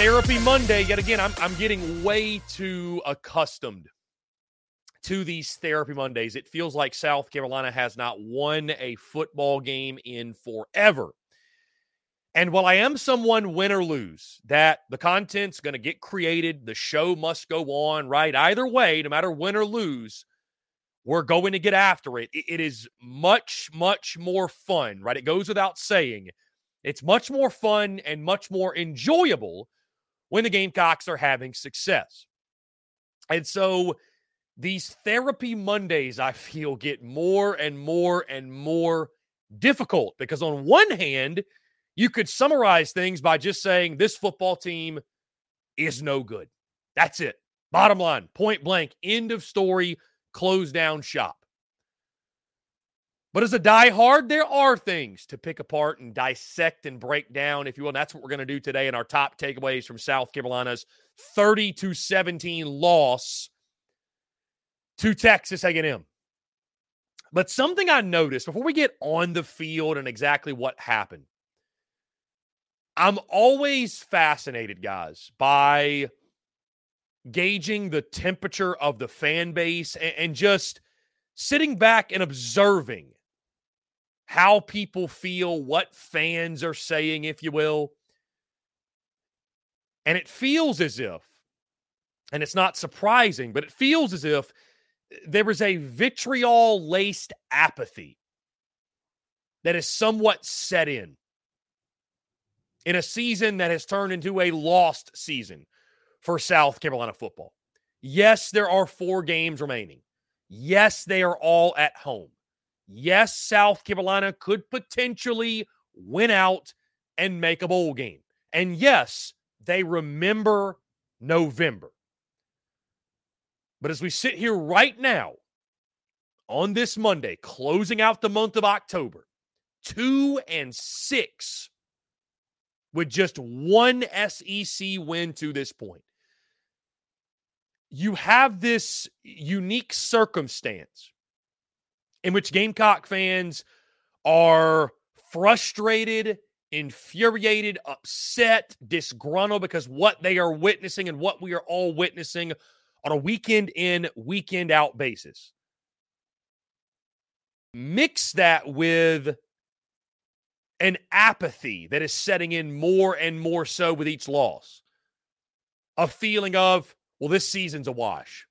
Therapy Monday. Yet again, I'm, I'm getting way too accustomed to these Therapy Mondays. It feels like South Carolina has not won a football game in forever. And while I am someone win or lose, that the content's going to get created, the show must go on, right? Either way, no matter win or lose, we're going to get after it. It is much, much more fun, right? It goes without saying. It's much more fun and much more enjoyable when the Gamecocks are having success. And so these therapy Mondays, I feel, get more and more and more difficult because, on one hand, you could summarize things by just saying this football team is no good. That's it. Bottom line, point blank, end of story, close down shop. But as a die-hard, there are things to pick apart and dissect and break down, if you will. And that's what we're going to do today in our top takeaways from South Carolina's 30 to 17 loss to Texas A&M. But something I noticed before we get on the field and exactly what happened, I'm always fascinated, guys, by gauging the temperature of the fan base and, and just sitting back and observing how people feel, what fans are saying, if you will. And it feels as if, and it's not surprising, but it feels as if eh, there is a vitriol laced apathy that is somewhat set in in a season that has turned into a lost season for South Carolina football. Yes, there are four games remaining. Yes, they are all at home. Yes, South Carolina could potentially win out and make a bowl game. And yes, they remember November. But as we sit here right now on this Monday, closing out the month of October, two and six with just one SEC win to this point. You have this unique circumstance in which Gamecock fans are frustrated, infuriated, upset, disgruntled because what they are witnessing and what we are all witnessing on a weekend in, weekend out basis. Mix that with an apathy that is setting in more and more so with each loss. A feeling of, well, this season's a wash.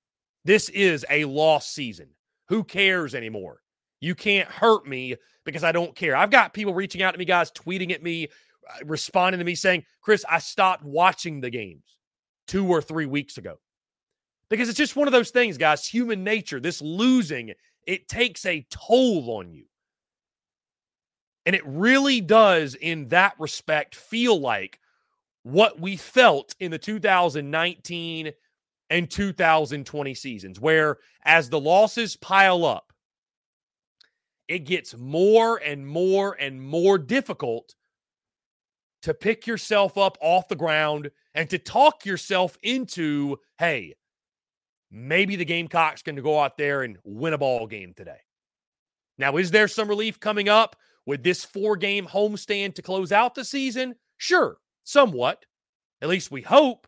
This is a lost season. Who cares anymore? You can't hurt me because I don't care. I've got people reaching out to me, guys, tweeting at me, uh, responding to me saying, Chris, I stopped watching the games two or three weeks ago because it's just one of those things, guys. Human nature, this losing, it takes a toll on you. And it really does, in that respect, feel like what we felt in the 2019 and 2020 seasons, where as the losses pile up, it gets more and more and more difficult to pick yourself up off the ground and to talk yourself into, hey, maybe the Gamecocks can go out there and win a ball game today. Now, is there some relief coming up with this four game homestand to close out the season? Sure, somewhat. At least we hope.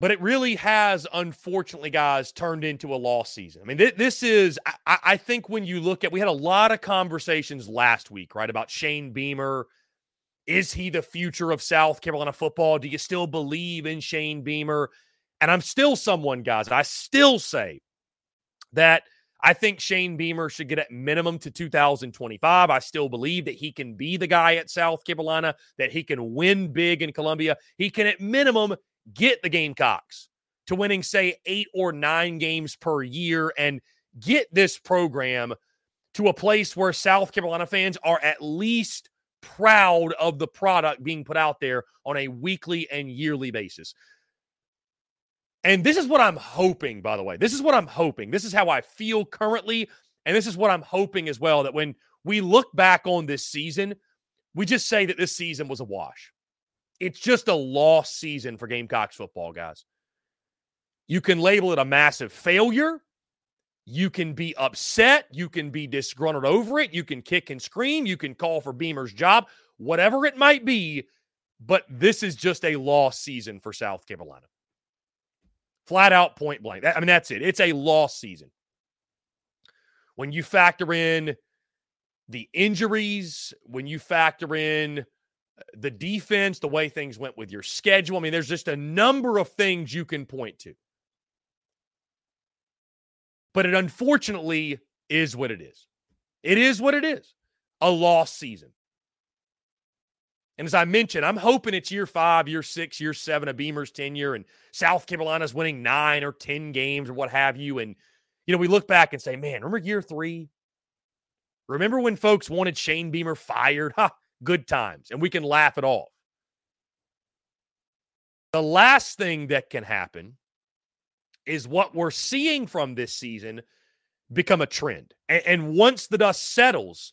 But it really has, unfortunately, guys, turned into a lost season. I mean, th- this is, I-, I think when you look at, we had a lot of conversations last week, right, about Shane Beamer. Is he the future of South Carolina football? Do you still believe in Shane Beamer? And I'm still someone, guys, I still say that I think Shane Beamer should get at minimum to 2025. I still believe that he can be the guy at South Carolina, that he can win big in Columbia. He can, at minimum, get the Gamecocks to winning, say, eight or nine games per year and get this program to a place where South Carolina fans are at least proud of the product being put out there on a weekly and yearly basis. And this is what I'm hoping, by the way. This is what I'm hoping. This is how I feel currently. And this is what I'm hoping as well that when we look back on this season, we just say that this season was a wash. It's just a lost season for Gamecocks football, guys. You can label it a massive failure. You can be upset. You can be disgruntled over it. You can kick and scream. You can call for Beamer's job, whatever it might be. But this is just a lost season for South Carolina. Flat out point blank. I mean, that's it. It's a lost season. When you factor in the injuries, when you factor in the defense, the way things went with your schedule. I mean, there's just a number of things you can point to. But it unfortunately is what it is. It is what it is a lost season. And as I mentioned, I'm hoping it's year five, year six, year seven of Beamer's tenure, and South Carolina's winning nine or 10 games or what have you. And, you know, we look back and say, man, remember year three? Remember when folks wanted Shane Beamer fired? Ha, good times, and we can laugh it off. The last thing that can happen is what we're seeing from this season become a trend. And, and, once the dust settles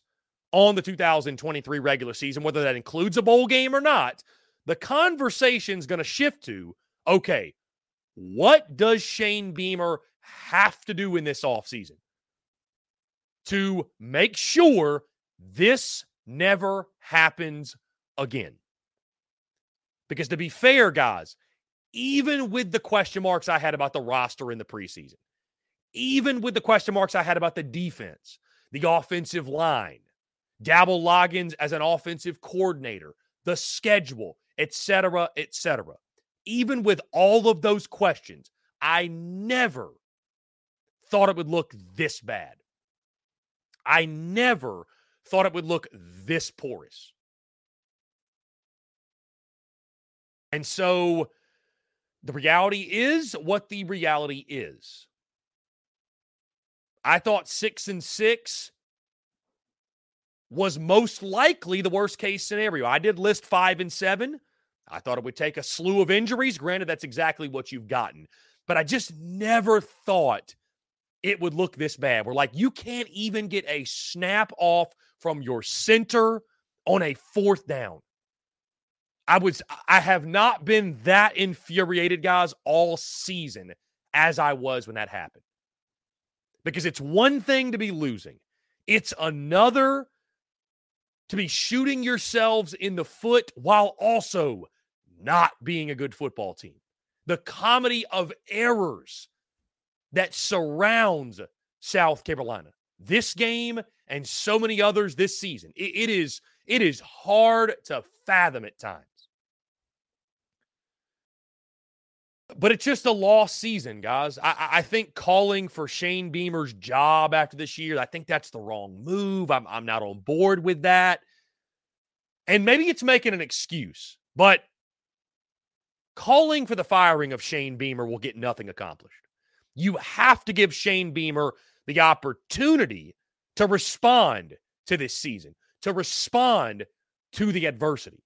on the 2023 regular season, whether that includes a bowl game or not, the conversation is going to shift to okay, what does Shane Beamer have to do in this offseason to make sure this never happens again. Because to be fair, guys, even with the question marks I had about the roster in the preseason, even with the question marks I had about the defense, the offensive line, Dowell Loggins as an offensive coordinator, the schedule, etc., etc. Even with all of those questions, I never thought it would look this bad. I never thought it would look this porous. And so the reality is what the reality is. I thought six and six was most likely the worst case scenario. I did list five and seven. I thought it would take a slew of injuries. Granted, that's exactly what you've gotten. But I just never thought it would look this bad. We're like, you can't even get a snap off from your center on a fourth down. I was I have not been that infuriated, guys, all season as I was when that happened. Because it's one thing to be losing. It's another to be shooting yourselves in the foot while also not being a good football team. The comedy of errors that surrounds South Carolina. This game and so many others this season. it, it is it is hard to fathom at times. But it's just a lost season, guys. I, I, think calling for Shane Beamer's job after this year, I think that's the wrong move. I'm, I'm not on board with that. And maybe it's making an excuse, but calling for the firing of Shane Beamer will get nothing accomplished. You have to give Shane Beamer the opportunity to respond to this season, to respond to the adversity.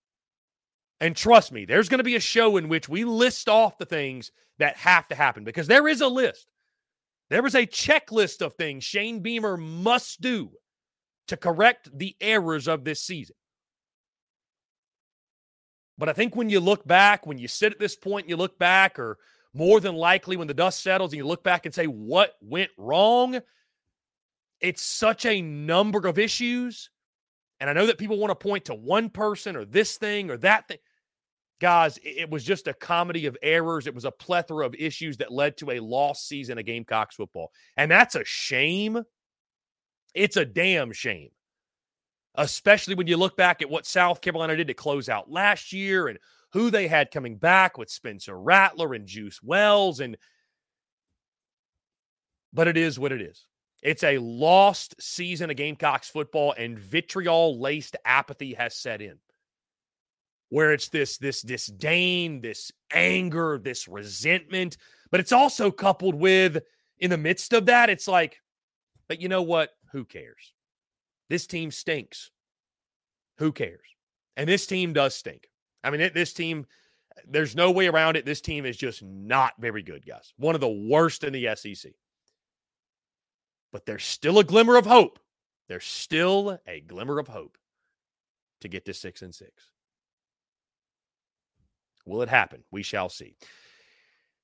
And trust me, there's going to be a show in which we list off the things that have to happen because there is a list. There was a checklist of things Shane Beamer must do to correct the errors of this season. But I think when you look back, when you sit at this point, you look back, or more than likely when the dust settles and you look back and say, what went wrong? It's such a number of issues. And I know that people want to point to one person or this thing or that thing. Guys, it was just a comedy of errors. It was a plethora of issues that led to a lost season of Gamecocks football. And that's a shame. It's a damn shame especially when you look back at what South Carolina did to close out last year and who they had coming back with Spencer Rattler and Juice Wells. And but it is what it is. It's a lost season of Gamecocks football, and vitriol laced apathy has set in. Where it's this this disdain, this anger, this resentment, but it's also coupled with in the midst of that, it's like, but you know what? Who cares? This team stinks. Who cares? And this team does stink. I mean, it, this team, there's no way around it. This team is just not very good, guys. One of the worst in the SEC. But there's still a glimmer of hope. There's still a glimmer of hope to get to six and six. Will it happen? We shall see.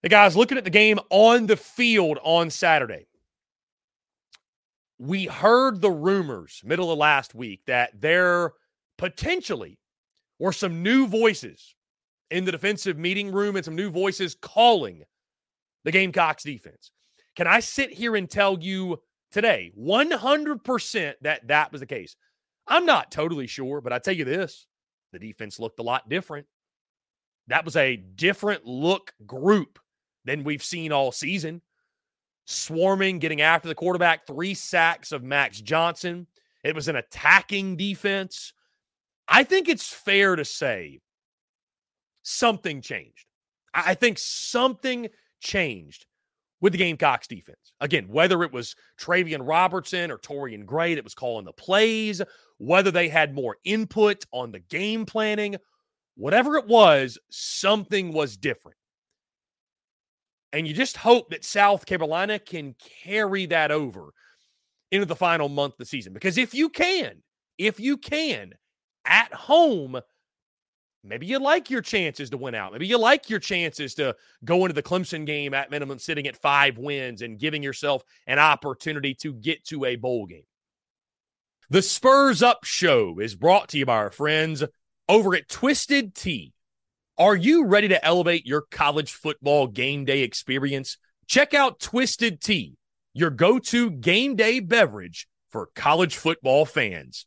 The guys looking at the game on the field on Saturday we heard the rumors middle of last week that there potentially were some new voices in the defensive meeting room and some new voices calling the Gamecocks defense. Can I sit here and tell you today 100% that that was the case? I'm not totally sure, but I tell you this the defense looked a lot different. That was a different look group than we've seen all season swarming, getting after the quarterback, three sacks of Max Johnson. It was an attacking defense. I think it's fair to say something changed. I think something changed with the Gamecocks defense. Again, whether it was Travian Robertson or Torian Gray that was calling the plays, whether they had more input on the game planning, whatever it was, something was different. And you just hope that South Carolina can carry that over into the final month of the season. Because if you can, if you can, at home, maybe you like your chances to win out. Maybe you like your chances to go into the Clemson game at minimum sitting at five wins and giving yourself an opportunity to get to a bowl game. The Spurs Up Show is brought to you by our friends over at Twisted Tea. Are you ready to elevate your college football game day experience? Check out Twisted Tea, your go to game day beverage for college football fans.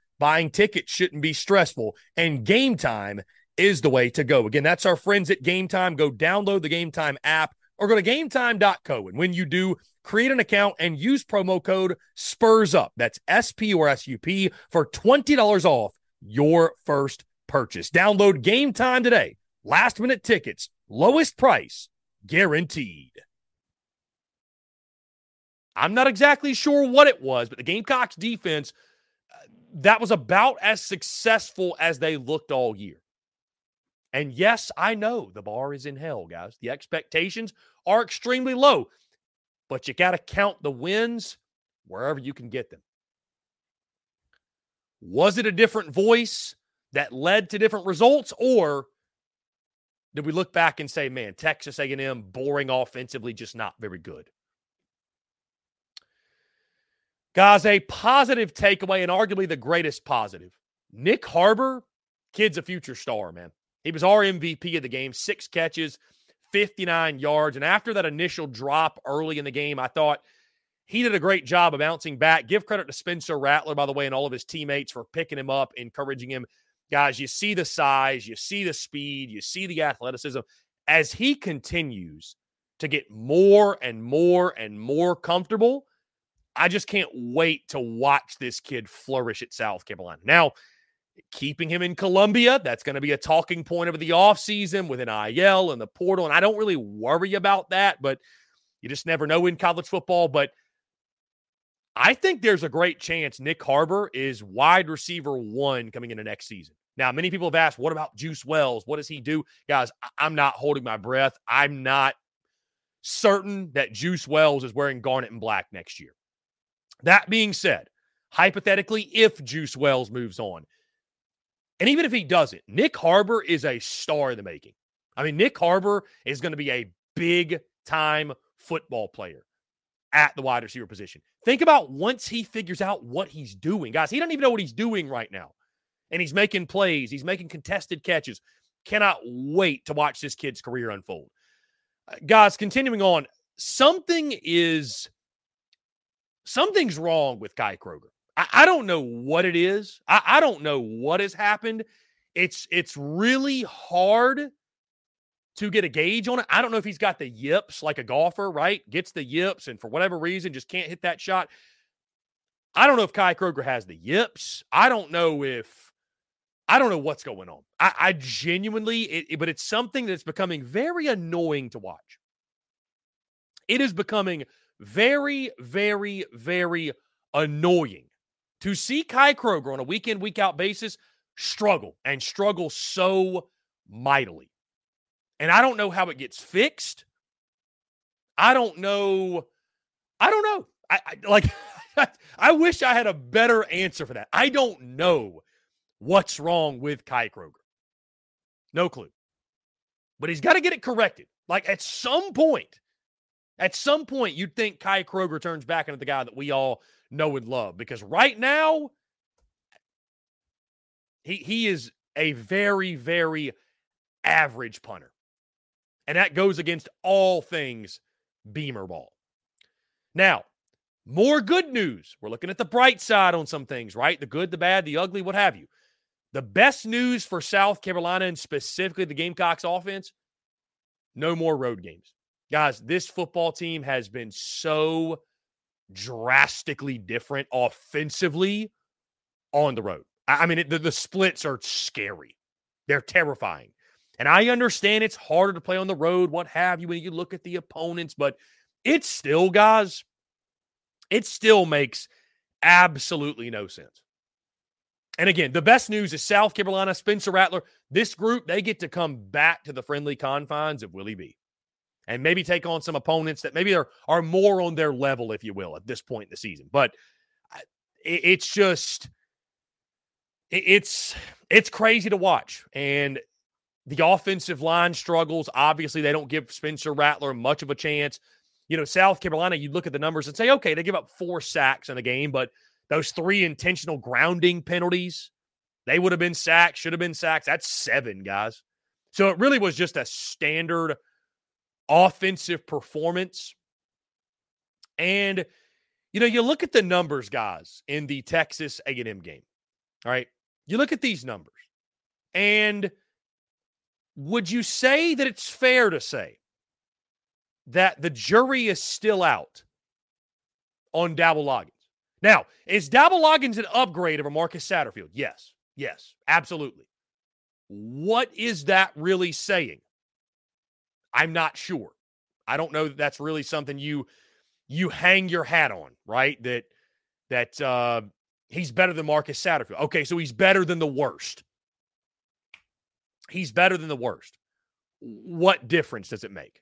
buying tickets shouldn't be stressful. And game time is the way to go. Again, that's our friends at Game Time. Go download the Game Time app or go to gametime.co. And when you do, create an account and use promo code SPURS UP. That's S P or S U P for $20 off your first purchase. Download Game Time today. Last minute tickets, lowest price guaranteed. I'm not exactly sure what it was, but the Gamecocks defense that was about as successful as they looked all year. And yes, I know the bar is in hell, guys. The expectations are extremely low, but you got to count the wins wherever you can get them. Was it a different voice that led to different results or did we look back and say, man, Texas A&M boring offensively, just not very good? Guys, a positive takeaway and arguably the greatest positive. Nyck Harbor, kid's a future star, man. He was our MVP of the game, six catches, 59 yards. And after that initial drop early in the game, I thought he did a great job of bouncing back. Give credit to Spencer Rattler, by the way, and all of his teammates for picking him up, encouraging him. Guys, you see the size, you see the speed, you see the athleticism. As he continues to get more and more and more comfortable, I just can't wait to watch this kid flourish at South Carolina. Now, keeping him in Columbia, that's going to be a talking point of the offseason with NIL and the portal. And I don't really worry about that, but you just never know in college football. But I think there's a great chance Nyck Harbor is wide receiver one coming into next season. Now, many people have asked, what about Juice Wells? What does he do? Guys, I'm not holding my breath. I'm not certain that Juice Wells is wearing garnet and black next year. That being said, hypothetically, if Juice Wells moves on, and even if he doesn't, Nyck Harbor is a star in the making. I mean, Nyck Harbor is going to be a big time football player at the wide receiver position. Think about once he figures out what he's doing. Guys, he doesn't even know what he's doing right now. And he's making plays, he's making contested catches. Cannot wait to watch this kid's career unfold. Uh, guys, continuing on, something is something's wrong with Kai Kroeger. I, I don't know what it is. I, I don't know what has happened. It's it's really hard to get a gauge on it. I don't know if he's got the yips like a golfer, right? Gets the yips and for whatever reason just can't hit that shot. I don't know if Kai Kroeger has the yips. I don't know if I don't know what's going on. I, I genuinely, it, it, but it's something that's becoming very annoying to watch. It is becoming very, very, very annoying to see Kai Kroeger on a week in, week out basis struggle and struggle so mightily. And I don't know how it gets fixed. I don't know. I don't know. I, I like I wish I had a better answer for that. I don't know what's wrong with Kai Kroeger. No clue. But he's got to get it corrected. Like at some point, at some point, you'd think Kai Kroeger turns back into the guy that we all know and love because right now, he, he is a very, very average punter. And that goes against all things Beamer ball. Now, more good news. We're looking at the bright side on some things, right? The good, the bad, the ugly, what have you. The best news for South Carolina and specifically the Gamecocks offense no more road games. Guys, this football team has been so drastically different offensively on the road. I mean, it, the, the splits are scary, they're terrifying. And I understand it's harder to play on the road, what have you, when you look at the opponents, but it's still, guys, it still makes absolutely no sense. And again, the best news is South Carolina, Spencer Rattler, this group, they get to come back to the friendly confines of Willie B and maybe take on some opponents that maybe are are more on their level, if you will, at this point in the season. But it's just it's it's crazy to watch, and the offensive line struggles. Obviously, they don't give Spencer Rattler much of a chance. You know, South Carolina, you look at the numbers and say, okay, they give up four sacks in a game, but those three intentional grounding penalties, they would have been sacks, should have been sacks. That's seven, guys. So it really was just a standard offensive performance. And You know, you look at the numbers, guys, in the Texas A&M game. All right. You look at these numbers. And would you say that it's fair to say that the jury is still out on Dowell Loggins? Now, is Dowell Loggins an upgrade over Marcus Satterfield? Yes. Yes, absolutely. What is that really saying? I'm not sure. I don't know that that's really something you you hang your hat on, right? That that uh he's better than Marcus Satterfield. Okay, so he's better than the worst. He's better than the worst. What difference does it make?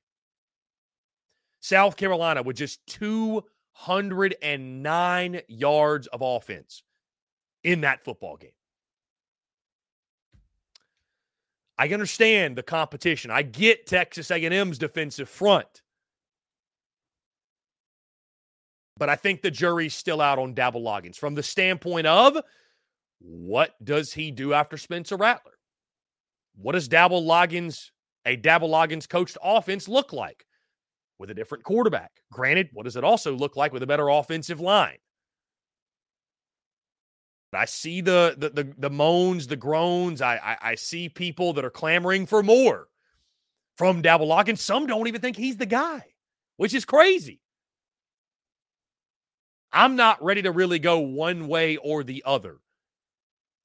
South Carolina with just 209 yards of offense in that football game. I understand the competition. I get Texas A&M's defensive front. But I think the jury's still out on Dowell Loggins from the standpoint of what does he do after Spencer Rattler? What does Dowell Loggins, a Dowell Loggins coached offense look like with a different quarterback? Granted, what does it also look like with a better offensive line? I see the the the, the moans, the groans. I, I, I see people that are clamoring for more from Dowell and Some don't even think he's the guy, which is crazy. I'm not ready to really go one way or the other.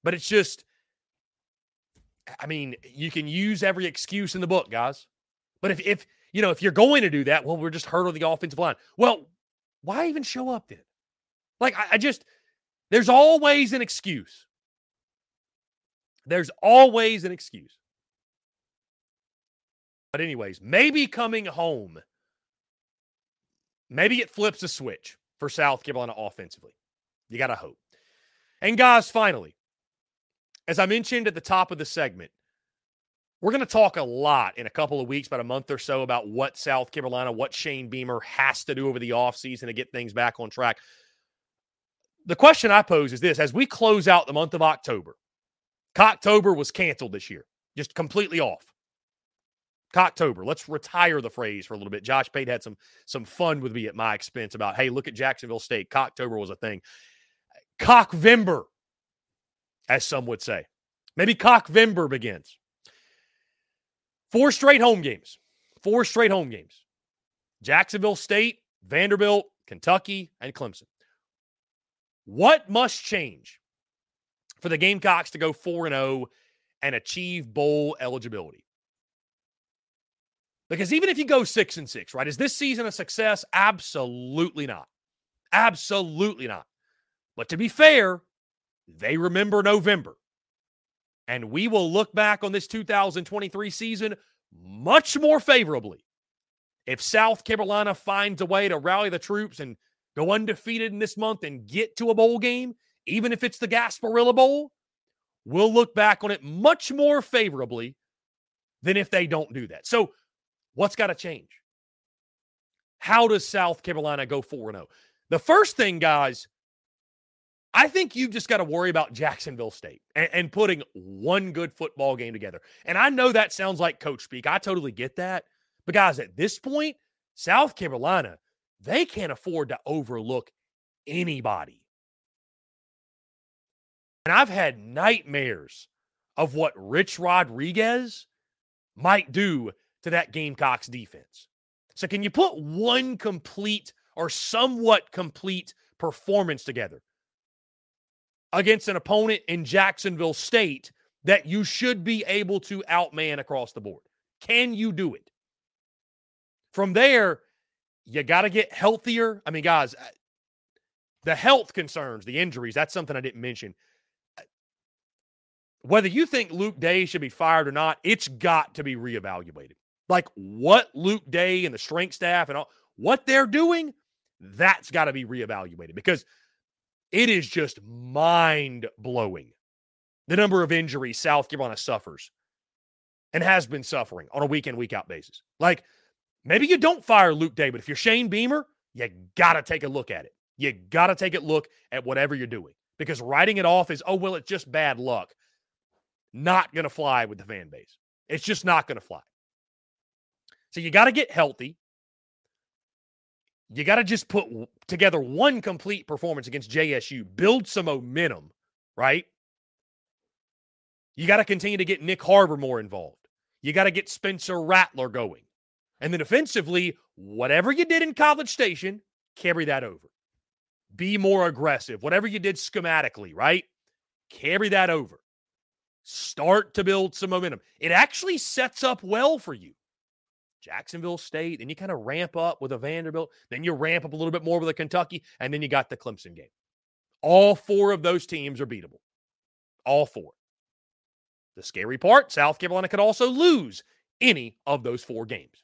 But it's just, I mean, you can use every excuse in the book, guys. But if if you know if you're going to do that, well, we're just hurt on the offensive line. Well, why even show up then? Like I, I just there's always an excuse. There's always an excuse. But, anyways, maybe coming home, maybe it flips a switch for South Carolina offensively. You got to hope. And, guys, finally, as I mentioned at the top of the segment, we're going to talk a lot in a couple of weeks, about a month or so, about what South Carolina, what Shane Beamer has to do over the offseason to get things back on track the question I pose is this as we close out the month of October, Cocktober was canceled this year, just completely off. Cocktober. Let's retire the phrase for a little bit. Josh Pate had some some fun with me at my expense about, hey, look at Jacksonville State. Cocktober was a thing. Cockvember, as some would say. Maybe Cockvember begins. Four straight home games. Four straight home games. Jacksonville State, Vanderbilt, Kentucky, and Clemson. What must change for the Gamecocks to go 4 0 and achieve bowl eligibility? Because even if you go 6 and 6, right, is this season a success? Absolutely not. Absolutely not. But to be fair, they remember November. And we will look back on this 2023 season much more favorably if South Carolina finds a way to rally the troops and go undefeated in this month and get to a bowl game, even if it's the Gasparilla Bowl, we'll look back on it much more favorably than if they don't do that. So, what's got to change? How does South Carolina go 4 0? The first thing, guys, I think you've just got to worry about Jacksonville State and, and, putting one good football game together. And I know that sounds like coach speak. I totally get that. But, guys, at this point, South Carolina they can't afford to overlook anybody. And I've had nightmares of what Rich Rodriguez might do to that Gamecocks defense. So, can you put one complete or somewhat complete performance together against an opponent in Jacksonville State that you should be able to outman across the board? Can you do it? From there, you got to get healthier. I mean, guys, uh, the health concerns, the injuries, that's something I didn't mention. Uh, whether you think Luke Day should be fired or not, it's got to be reevaluated. Like what Luke Day and the strength staff and all what they're doing, that's got to be reevaluated because it is just mind blowing the number of injuries South Carolina suffers and has been suffering on a week in, week out basis. Like Maybe you don't fire Luke Day, but if you're Shane Beamer, you got to take a look at it. You got to take a look at whatever you're doing because writing it off is, oh, well, it's just bad luck. Not going to fly with the fan base. It's just not going to fly. So you got to get healthy. You got to just put together one complete performance against JSU, build some momentum, right? You got to continue to get Nyck Harbor more involved. You got to get Spencer Rattler going. And then offensively, whatever you did in College Station, carry that over. Be more aggressive. Whatever you did schematically, right? Carry that over. Start to build some momentum. It actually sets up well for you. Jacksonville State, then you kind of ramp up with a Vanderbilt, then you ramp up a little bit more with a Kentucky, and then you got the Clemson game. All four of those teams are beatable. All four. The scary part South Carolina could also lose any of those four games.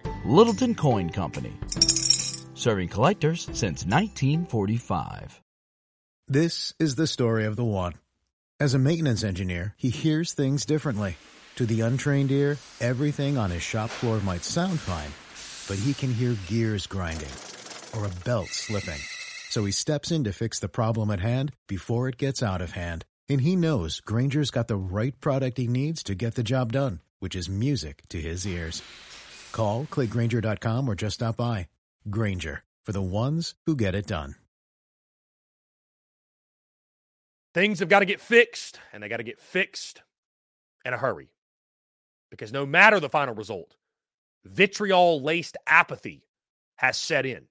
Littleton Coin Company. Serving collectors since 1945. This is the story of the one. As a maintenance engineer, he hears things differently. To the untrained ear, everything on his shop floor might sound fine, but he can hear gears grinding or a belt slipping. So he steps in to fix the problem at hand before it gets out of hand. And he knows Grainger's got the right product he needs to get the job done, which is music to his ears. Call, clickgrainger.com, or just stop by. Grainger, for the ones who get it done. Things have got to get fixed, and they got to get fixed in a hurry. Because no matter the final result, vitriol laced apathy has set in.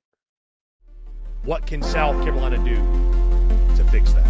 What can South Carolina do to fix that?